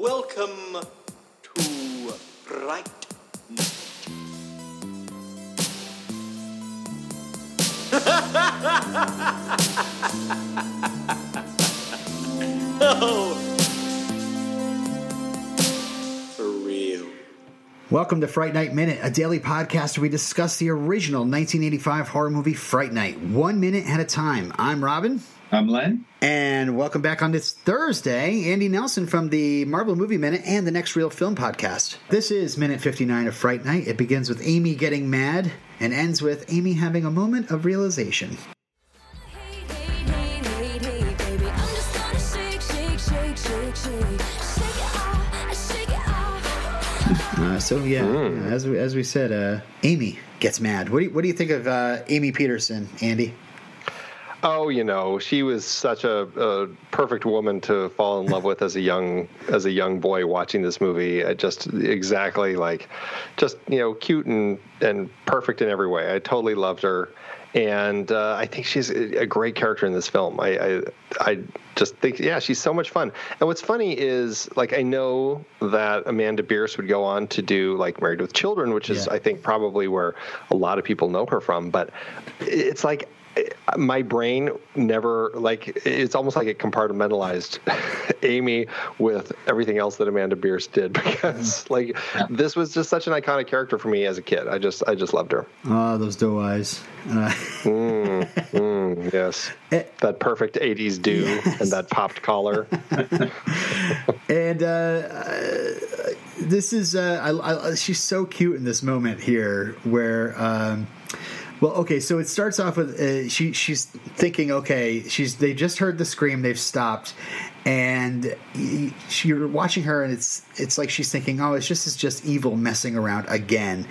Welcome to Fright Night. oh, for real. Welcome to Fright Night Minute, a daily podcast where we discuss the original 1985 horror movie Fright Night, one minute at a time. I'm Robin, I'm Len. and welcome back on this Thursday, Andy Nelson from the Marvel Movie Minute and the Next Reel Film podcast. This is minute 59 of Fright Night. It begins with Amy getting mad and ends with Amy having a moment of realization. Hey, hey, hey, hey, hey, baby. I'm just gonna shake, shake, shake, shake, shake. Shake it off, shake it off. Uh, so yeah, as we, as we said, uh, Amy gets mad. What do you, what do you think of uh, Amy Peterson, Andy? Oh, you know, she was such a, a perfect woman to fall in love with as a young as a young boy watching this movie. I just exactly like, just you know, cute and and perfect in every way. I totally loved her, and uh, I think she's a a great character in this film. I, I I just think, yeah, she's so much fun. And what's funny is, like, I know that Amanda Bearse would go on to do like Married with Children, which is Yeah. I think probably where a lot of people know her from. But it's like my brain never like it's almost like it compartmentalized Amy with everything else that Amanda Bearse did because like this was just such an iconic character for me as a kid. I just I just loved her. Oh, those doe eyes. Uh, Mm, yes, Eh. that perfect '80s do and that popped collar. and uh, uh, this is uh, I, I, she's so cute in this moment here where um, well okay so it starts off with uh, she she's thinking okay she's they just heard the scream they've stopped and she, you're watching her and it's it's like she's thinking oh it's just it's just evil messing around again.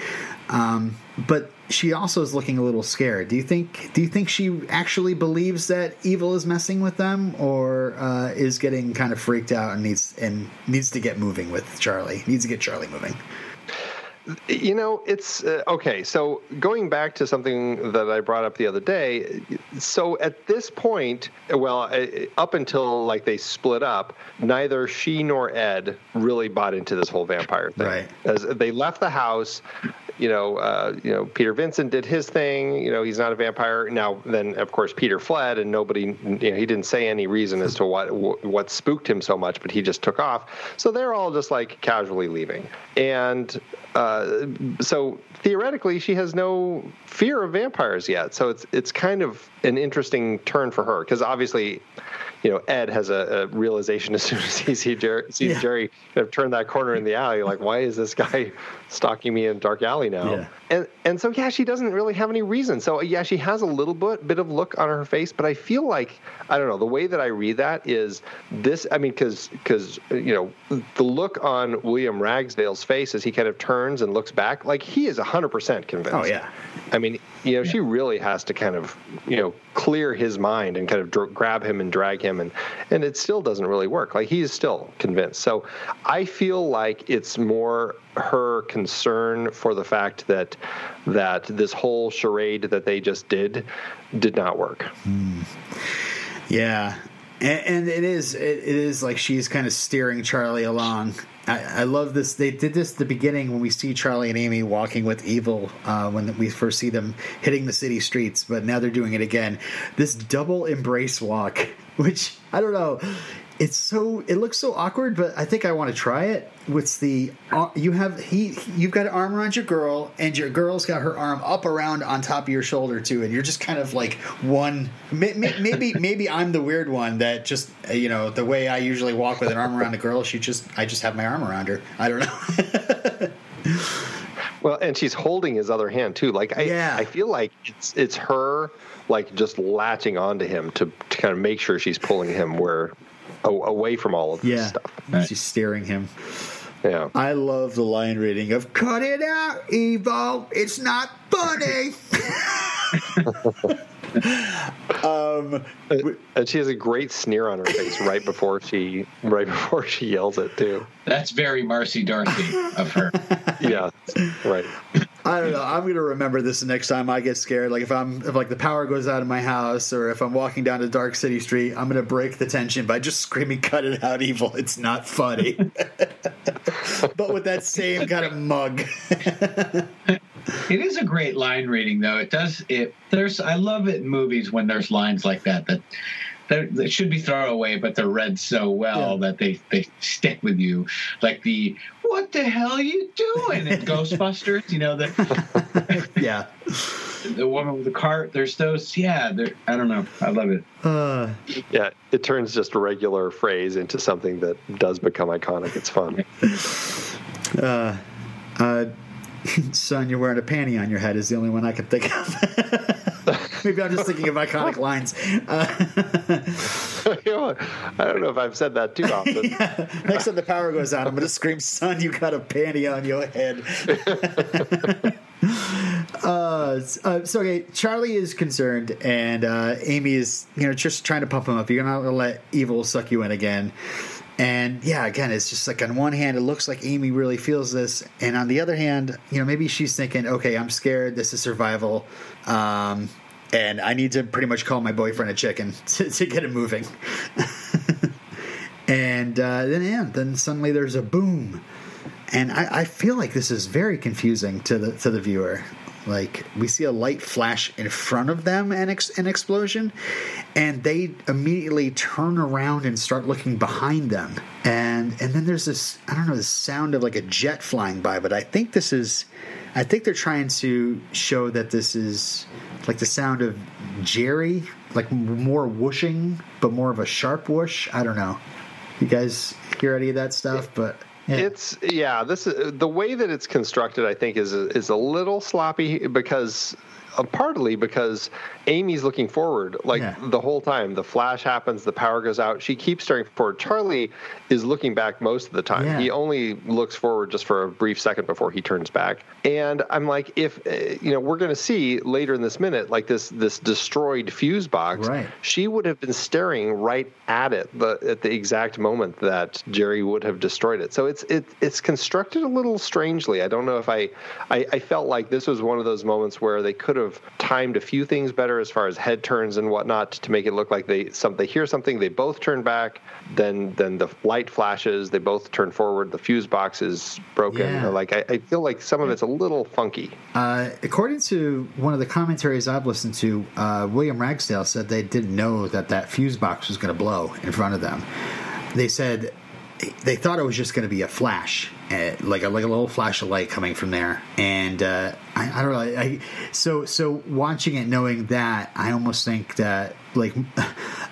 Um, but she also is looking a little scared. Do you think do you think she actually believes that evil is messing with them or uh, is getting kind of freaked out and needs and needs to get moving with charlie needs to get charlie moving You know, it's uh, okay. So going back to something that I brought up the other day. So at this point, well, up until like they split up, neither she nor Ed really bought into this whole vampire thing. Right. As they left the house, you know, uh, you know, Peter Vincent did his thing. You know, he's not a vampire now. Then of course Peter fled, and nobody, you know, he didn't say any reason as to what what spooked him so much, but he just took off. So they're all just like casually leaving, and uh, so theoretically she has no fear of vampires yet. So it's it's kind of an interesting turn for her because obviously. You know, Ed has a, a realization as soon as he see Jer- sees Yeah. Jerry kind of turn that corner in the alley. Like, why is this guy stalking me in dark alley now? Yeah. And and so yeah, she doesn't really have any reason. So yeah, she has a little bit bit of look on her face, but I feel like I don't know the way that I read that is this. I mean, because because you know the look on William Ragsdale's face as he kind of turns and looks back, like he is hundred percent convinced. Oh, yeah. I mean, you know, she really has to kind of you know clear his mind and kind of dr- grab him and drag him, and and it still doesn't really work. Like he is still convinced. So I feel like it's more her concern for the fact that that this whole charade that they just did did not work. Hmm. Yeah, and, and it is it, it is like she's kind of steering Charlie along. I, I love this. They did this at the beginning when we see Charlie and Amy walking with Evil uh, when we first see them hitting the city streets, but now they're doing it again. This double embrace walk, which I don't know. It's so it looks so awkward, but I think I want to try it. What's the uh, you have he you've got an arm around your girl, and your girl's got her arm up around on top of your shoulder too, and you're just kind of like one. may- may- Maybe maybe I'm the weird one that just you know the way I usually walk with an arm around a girl. She just I just have my arm around her. I don't know. Well, and she's holding his other hand too. Like I, Yeah. I feel like it's it's her like just latching onto him to, to kind of make sure she's pulling him where away from all of this yeah, stuff. she's steering him. Yeah. I love the line reading of "Cut it out, Evo. It's not funny." um, And she has a great sneer on her face right before she right before she yells it too. That's very Marcy D'Arcy of her. Yeah, right. I don't know. I'm gonna remember this the next time I get scared. Like if I'm if like the power goes out of my house or if I'm walking down a dark city street, I'm gonna break the tension by just screaming "Cut it out, evil!" It's not funny, but with that same kind of mug. It is a great line reading, though. It does. It there's. I love it in movies when there's lines like that that that, that should be throwaway, but they're read so well Yeah. that they they stick with you. Like the "What the hell are you doing?" in Ghostbusters. You know the yeah. the woman with the cart. There's those. Yeah. they're- I don't know. I love it. Uh, Yeah, it turns just a regular phrase into something that does become iconic. It's fun. uh, uh, son, you're wearing a panty on your head is the only one I can think of. Maybe I'm just thinking of iconic lines. Uh, I don't know if I've said that too often. next time the power goes out, I'm going to scream, "Son, you got a panty on your head." uh, uh, so okay, Charlie is concerned, and uh, Amy is, you know, just trying to pump him up. You're not going to let evil suck you in again. And yeah, again, it's just like on one hand, it looks like Amy really feels this, and on the other hand, you know, maybe she's thinking, okay, I'm scared. This is survival, um, and I need to pretty much call my boyfriend a chicken to, to get him moving. and uh, then yeah, then suddenly there's a boom, and I, I feel like this is very confusing to the to the viewer. Like we see a light flash in front of them and ex- an explosion, and they immediately turn around and start looking behind them. And and then there's this I don't know the sound of like a jet flying by, but I think this is I think they're trying to show that this is like the sound of Jerry, like more whooshing, but more of a sharp whoosh. I don't know. You guys hear any of that stuff? But yeah. It's yeah. This is the way that it's constructed. I think is is a little sloppy because uh, partly because Amy's looking forward like Yeah. the whole time. The flash happens, the power goes out. She keeps staring forward. Charlie is looking back most of the time. Yeah. He only looks forward just for a brief second before he turns back. And I'm like, if uh, you know, we're going to see later in this minute, like this this destroyed fuse box. Right. She would have been staring right at it the, at the exact moment that Jerry would have destroyed it. So it's it, it's constructed a little strangely. I don't know if I, I I felt like this was one of those moments where they could have timed a few things better as far as head turns and whatnot to make it look like they some they hear something they both turn back then then the light flashes they both turn forward the fuse box is broken Yeah. like I, I feel like some of it's a little funky Uh, according to one of the commentaries I've listened to, uh, William Ragsdale said they didn't know that that fuse box was going to blow in front of them. They said they thought it was just going to be a flash, uh, like a like a little flash of light coming from there. And uh, I, I don't know. I, so so watching it, knowing that, I almost think that like.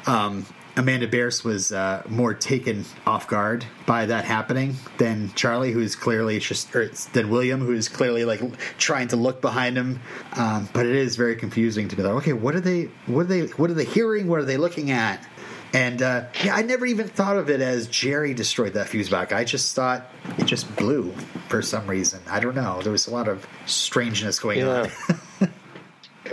Um, Amanda Bearse was uh, more taken off guard by that happening than Charlie, who is clearly just, or than William, who is clearly like trying to look behind him. Um, but it is very confusing to be like, okay, what are they? What are they? What are they hearing? What are they looking at? And uh, yeah, I never even thought of it as Jerry destroyed that fuse box. I just thought it just blew for some reason. I don't know. There was a lot of strangeness going on.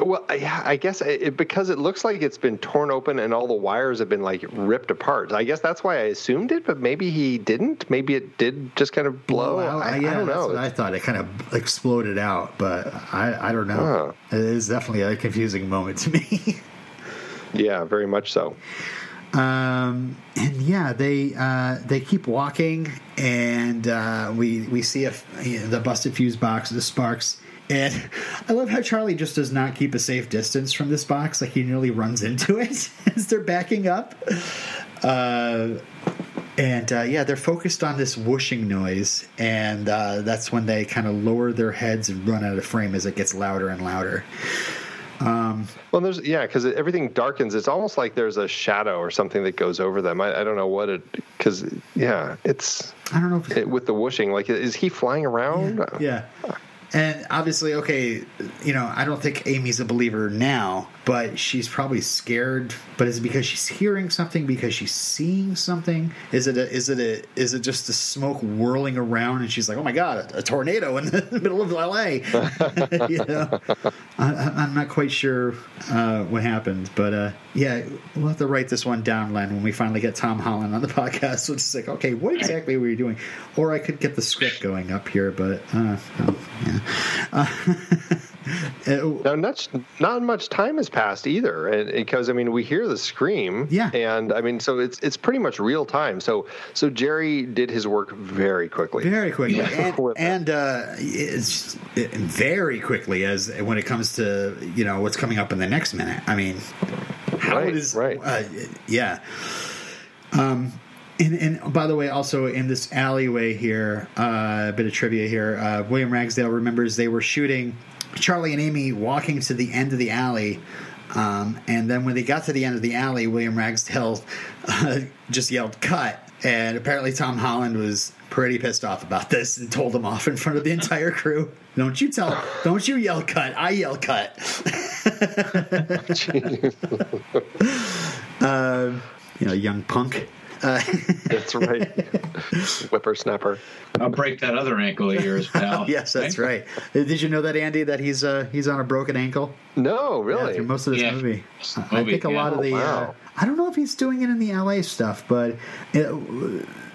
Well, yeah, I guess it, because it looks like it's been torn open and all the wires have been like ripped apart. I guess that's why I assumed it, but maybe he didn't. Maybe it did just kind of blow. Well, I, yeah, I don't know. what I thought. It kind of exploded out, but I, I don't know. It is definitely a confusing moment to me. yeah, very much so. Um, and yeah, they uh, they keep walking, and uh, we we see a, the busted fuse box, the sparks. And I love how Charlie just does not keep a safe distance from this box. Like he nearly runs into it as they're backing up. Uh, and uh, yeah, they're focused on this whooshing noise, and uh, that's when they kind of lower their heads and run out of frame as it gets louder and louder. Um, well, there's yeah, because everything darkens. It's almost like there's a shadow or something that goes over them. I, I don't know what it because yeah, it's I don't know if it, with the whooshing. Like, is he flying around? Yeah. And obviously, okay, you know, I don't think Amy's a believer now, but she's probably scared. But is it because she's hearing something? Because she's seeing something? Is it a, is it a, is it just the smoke whirling around and she's like, oh my god, a, tornado in the middle of L.A. you know, I, I'm not quite sure uh, what happened, but uh, yeah, we'll have to write this one down, Len, when we finally get Tom Holland on the podcast. So it's like, okay, what exactly were you doing? Or I could get the script going up here, but uh, yeah. Uh, Now, not not much time has passed either, and because I mean, we hear the scream, Yeah. and I mean, so it's it's pretty much real time. So so Jerry did his work very quickly. very quickly, and, and uh, it's it, very quickly as when it comes to you know what's coming up in the next minute. I mean, how Right, is right. Uh, yeah. Um, and, and by the way, also in this alleyway here, uh, a bit of trivia here. Uh, William Ragsdale remembers they were shooting Charlie and Amy walking to the end of the alley. Um, and then when they got to the end of the alley, William Ragsdale uh, just yelled "cut," and apparently Tom Holland was pretty pissed off about this and told him off in front of the entire crew. Don't you tell? Don't you yell "cut"? I yell "cut." uh, you know, young punk. That's right, whippersnapper. I'll break that other ankle of yours, pal. yes, that's right. Did you know that Andy? That he's uh, he's on a broken ankle. No, Yeah, really. through most of this Yeah. movie. This I- I think a lot of the. Oh, Uh. I don't know if he's doing it in the LA stuff, but uh,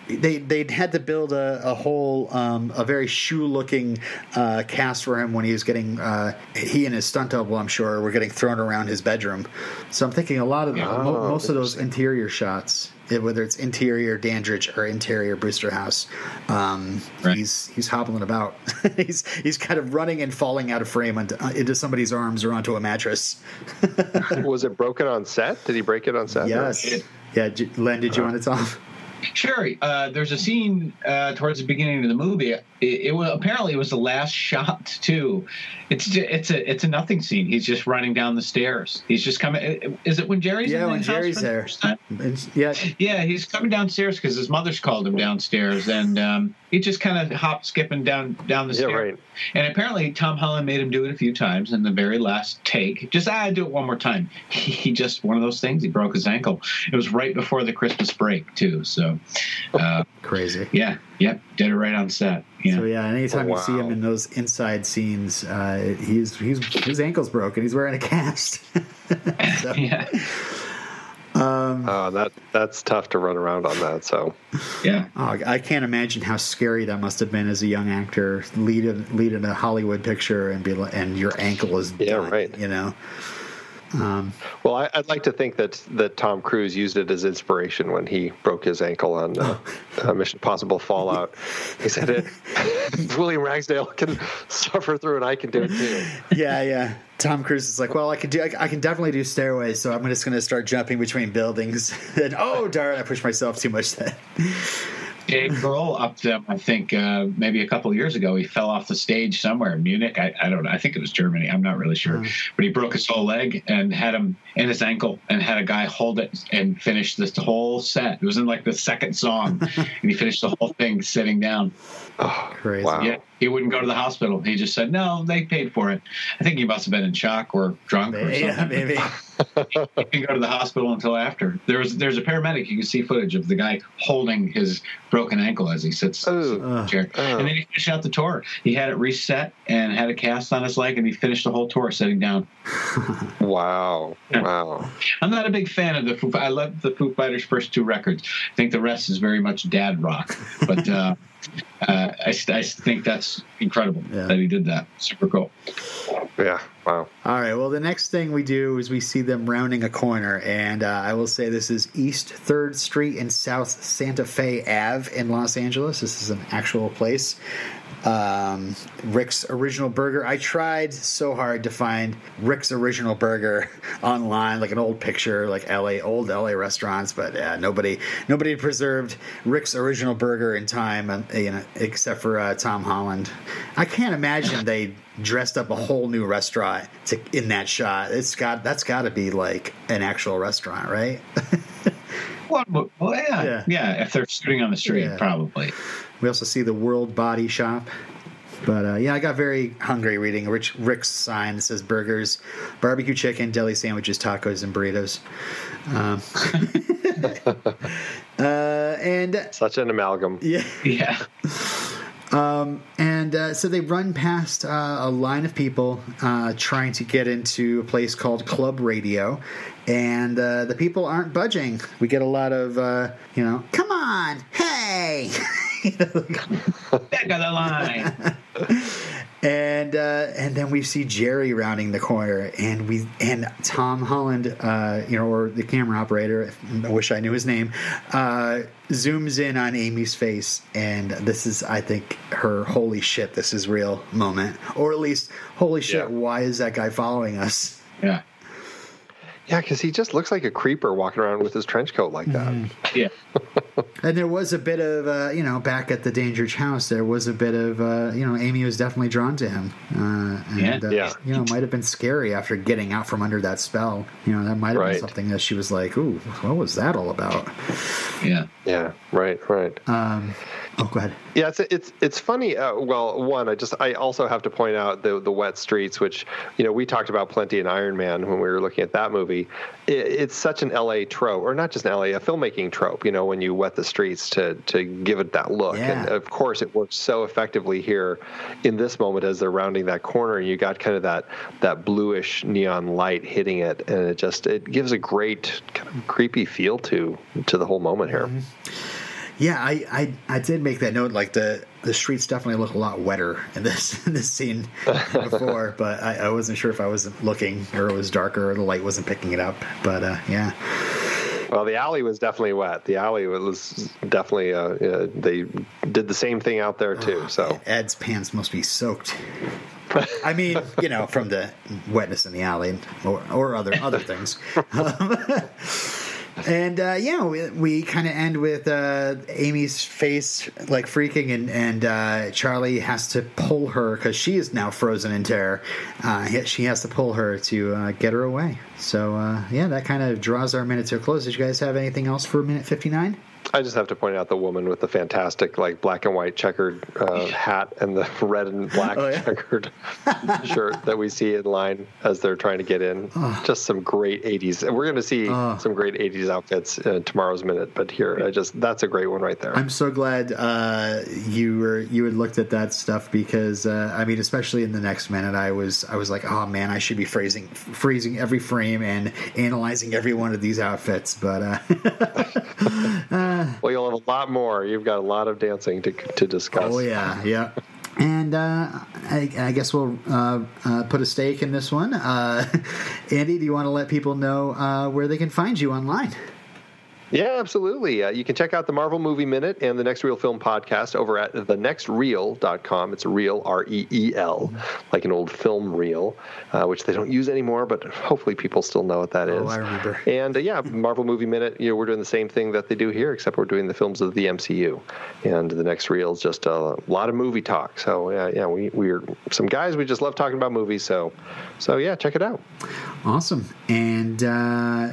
they they had to build a, a whole um, a very shoe looking uh, cast for him when he was getting uh, he and his stunt double. I'm sure were getting thrown around his bedroom. So I'm thinking a lot of Yeah. mo- Oh, most of those interior shots. It- Whether it's interior Dandridge or interior Brewster House, um, Right. he's he's hobbling about. he's he's kind of running and falling out of frame onto, uh, into somebody's arms or onto a mattress. Was it broken on set? Did he break it on set? Yes. Yeah, Len, did you want to talk? Sure. Uh, there's a scene uh, towards the beginning of the movie. It, it was apparently it was the last shot too. It's it's a it's a nothing scene. He's just running down the stairs. He's just coming. Is it when Jerry's Yeah, in when house Jerry's for the there. first yeah, Yeah, he's coming downstairs because his mother's called him downstairs, and um, he just kind of hop skipping down down the Yeah, stairs. right. And apparently, Tom Holland made him do it a few times. In the very last take, just ah, do it one more time. He just one of those things. He broke his ankle. It was right before the Christmas break too. So, uh, crazy. yeah, yep, did it right on set. Yeah. So yeah, anytime Oh, you see him in those inside scenes, uh, he's he's his ankle's broken. He's wearing a cast. So, yeah, Oh, that that's tough to run around on that. So yeah. oh, I can't imagine how scary that must have been as a young actor, lead in, lead in a Hollywood picture and be and your ankle is Yeah, done, right. You know, Well, I, I'd like to think that that Tom Cruise used it as inspiration when he broke his ankle on uh, uh, Mission Impossible Fallout. He said, "It William Ragsdale can suffer through it. I can do it too." yeah, yeah. Tom Cruise is like, well, I can do, I, I can definitely do stairways, so I'm just going to start jumping between buildings. and oh darn, I pushed myself too much. Then Dave Grohl upped them. I think uh, maybe a couple years ago. He fell off the stage somewhere in Munich. I, I don't know. I think it was Germany. I'm not really sure. But he broke his whole leg and had him in his ankle, and had a guy hold it and finish this whole set. It was in like the second song, and he finished the whole thing sitting down. Oh, Crazy. Wow. Yeah, he wouldn't go to the hospital. He just said no. They paid for it. I think he must have been in shock or drunk or something. yeah, maybe. He didn't go to the hospital until after. There was there's a paramedic. You can see footage of the guy holding his broken ankle as he sits Oh. in the chair. Oh. And then he finished out the tour. He had it reset and had a cast on his leg, and he finished the whole tour sitting down. Wow! Wow! I'm not a big fan of the Foo. I love the Foo Fighters' first two records. I think the rest is very much dad rock, but. uh uh, I, I think that's incredible Yeah. that he did that. Super cool. Yeah! Wow! All right. Well, the next thing we do is we see them rounding a corner, and uh, I will say this is East Third Street and South Santa Fe Ave in Los Angeles. This is an actual place. Um, Rick's Original Burger. I tried so hard to find Rick's Original Burger online, like an old picture, like LA old LA restaurants, but uh, nobody nobody preserved Rick's Original Burger in time, uh, you know, except for uh, Tom Holland. I can't imagine they dressed up a whole new restaurant to, in that shot. It's got that's got to be like an actual restaurant, right? Well, well yeah, Yeah. yeah, If they're shooting on the street, Yeah. probably. We also see the World Body Shop. But uh, yeah, I got very hungry reading Rich, Rick's sign that says burgers, barbecue chicken, deli sandwiches, tacos, and burritos. Um, uh, and Such an amalgam. yeah, Yeah. and uh, so they run past uh, a line of people uh, trying to get into a place called Club Radio, and uh, the people aren't budging. We get a lot of, uh, you know, come on, hey. Back of the line. and uh, and then we see Jerry rounding the corner, and we and Tom Holland, uh, you know, or the camera operator, I wish I knew his name, uh, zooms in on Amy's face, and this is, I think, her holy shit, this is real moment, or at least holy shit, Yeah. why is that guy following us? Yeah. Yeah, because he just looks like a creeper walking around with his trench coat like that. Yeah. And there was a bit of, uh, you know, back at the Dandridge house, there was a bit of, uh, you know, Amy was definitely drawn to him. Uh, and, Yeah. uh, Yeah. you know, might have been scary after getting out from under that spell. You know, that might have Right. been something that she was like, ooh, what was that all about? Yeah. Yeah, right, right. Um, oh, go ahead. Yeah, it's it's it's funny. Uh, well, one, I just I also have to point out the the wet streets, which you know we talked about plenty in Iron Man when we were looking at that movie. It, it's such an LA trope, or not just an LA, a filmmaking trope. You know, when you wet the streets to to give it that look, Yeah. and of course it works so effectively here in this moment as they're rounding that corner, and you got kind of that that bluish neon light hitting it, and it just it gives a great kind of creepy feel to to the whole moment here. Yeah, I, I, I did make that note. Like the the streets definitely look a lot wetter in this in this scene before, but I, I wasn't sure if I wasn't looking or it was darker or the light wasn't picking it up. But uh, yeah, Well, the alley was definitely wet. The alley was definitely. Uh, uh, they did the same thing out there too. So Ed's pants must be soaked. I mean, you know, from the wetness in the alley or, or other other things. And uh, yeah, we, we kind of end with uh, Amy's face like freaking, and and uh, Charlie has to pull her because she is now frozen in terror. Uh, she has to pull her to uh, get her away. So uh, yeah, that kind of draws our minute to a close. Did you guys have anything else for minute fifty nine? I just have to point out the woman with the fantastic, like black and white checkered uh, hat and the red and black Oh, yeah. checkered shirt that we see in line as they're trying to get in. Just some great '80s, and we're going to see Oh. some great '80s outfits in tomorrow's minute. But here, I just that's a great one right there. I'm so glad uh, you were you had looked at that stuff because uh, I mean, especially in the next minute, I was I was like, oh man, I should be phrasing freezing every frame and analyzing every one of these outfits. But uh, well, you'll have a lot more. You've got a lot of dancing to to discuss. oh yeah, yeah. And uh, I, I guess we'll uh, uh, put a stake in this one. Uh, Andy, do you want to let people know uh, where they can find you online? Yeah, absolutely. Uh, you can check out the Marvel Movie Minute and the Next Reel Film podcast over at thenextreel.com. It's reel, R E E L, like an old film reel, uh, which they don't use anymore, but hopefully people still know what that is. Oh, I remember. And uh, yeah, Marvel Movie Minute, you know, we're doing the same thing that they do here, except we're doing the films of the MCU. And the next reel is just a lot of movie talk. So yeah, yeah, we, we're some guys, we just love talking about movies. So, so yeah, check it out. Awesome. And uh,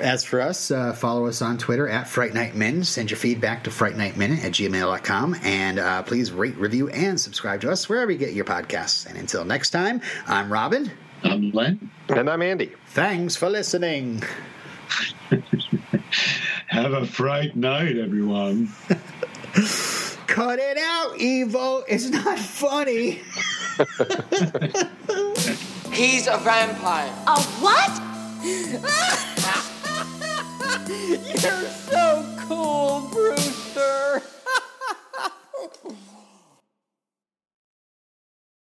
as for us, uh, follow us on Twitter at Fright Night Men. Send your feedback to frightnightminute at gmail.com. And uh, please rate, review, and subscribe to us wherever you get your podcasts. And until next time, I'm Robin. I'm Len. And I'm Andy. Thanks for listening. Have a fright night, everyone. Cut it out, Evo. It's not funny. He's a vampire. A what? You're so cool, Brewster.